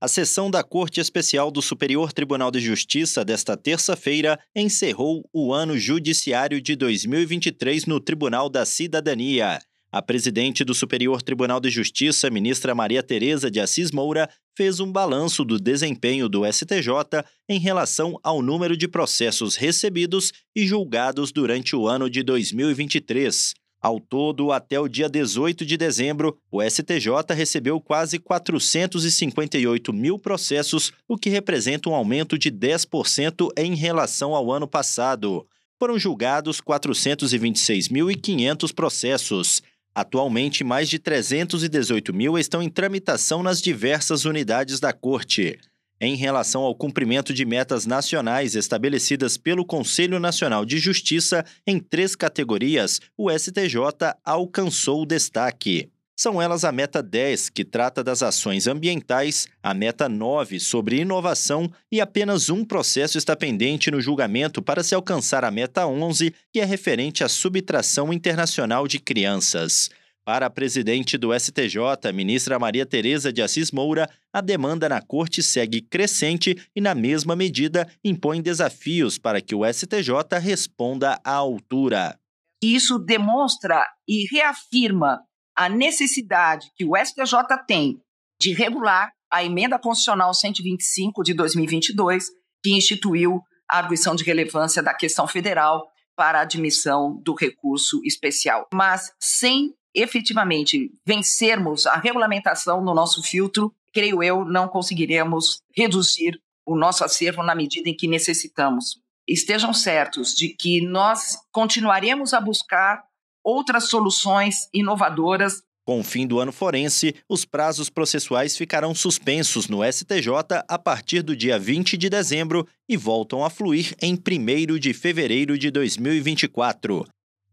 A sessão da Corte Especial do Superior Tribunal de Justiça desta terça-feira encerrou o ano judiciário de 2023 no Tribunal da Cidadania. A presidente do Superior Tribunal de Justiça, ministra Maria Tereza de Assis Moura, fez um balanço do desempenho do STJ em relação ao número de processos recebidos e julgados durante o ano de 2023. Ao todo, até o dia 18 de dezembro, o STJ recebeu quase 458 mil processos, o que representa um aumento de 10% em relação ao ano passado. Foram julgados 426.500 processos. Atualmente, mais de 318 mil estão em tramitação nas diversas unidades da Corte. Em relação ao cumprimento de metas nacionais estabelecidas pelo Conselho Nacional de Justiça em três categorias, o STJ alcançou destaque. São elas a meta 10, que trata das ações ambientais, a meta 9, sobre inovação, e apenas um processo está pendente no julgamento para se alcançar a meta 11, que é referente à subtração internacional de crianças. Para a presidente do STJ, ministra Maria Tereza de Assis Moura, a demanda na corte segue crescente e, na mesma medida, impõe desafios para que o STJ responda à altura. Isso demonstra e reafirma a necessidade que o STJ tem de regular a emenda constitucional 125 de 2022, que instituiu a arguição de relevância da questão federal para a admissão do recurso especial. Mas sem efetivamente vencermos a regulamentação no nosso filtro, creio eu, não conseguiremos reduzir o nosso acervo na medida em que necessitamos. Estejam certos de que nós continuaremos a buscar outras soluções inovadoras. Com o fim do ano forense, os prazos processuais ficarão suspensos no STJ a partir do dia 20 de dezembro e voltam a fluir em 1 de fevereiro de 2024.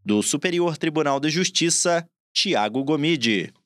Do Superior Tribunal de Justiça, Tiago Gomide.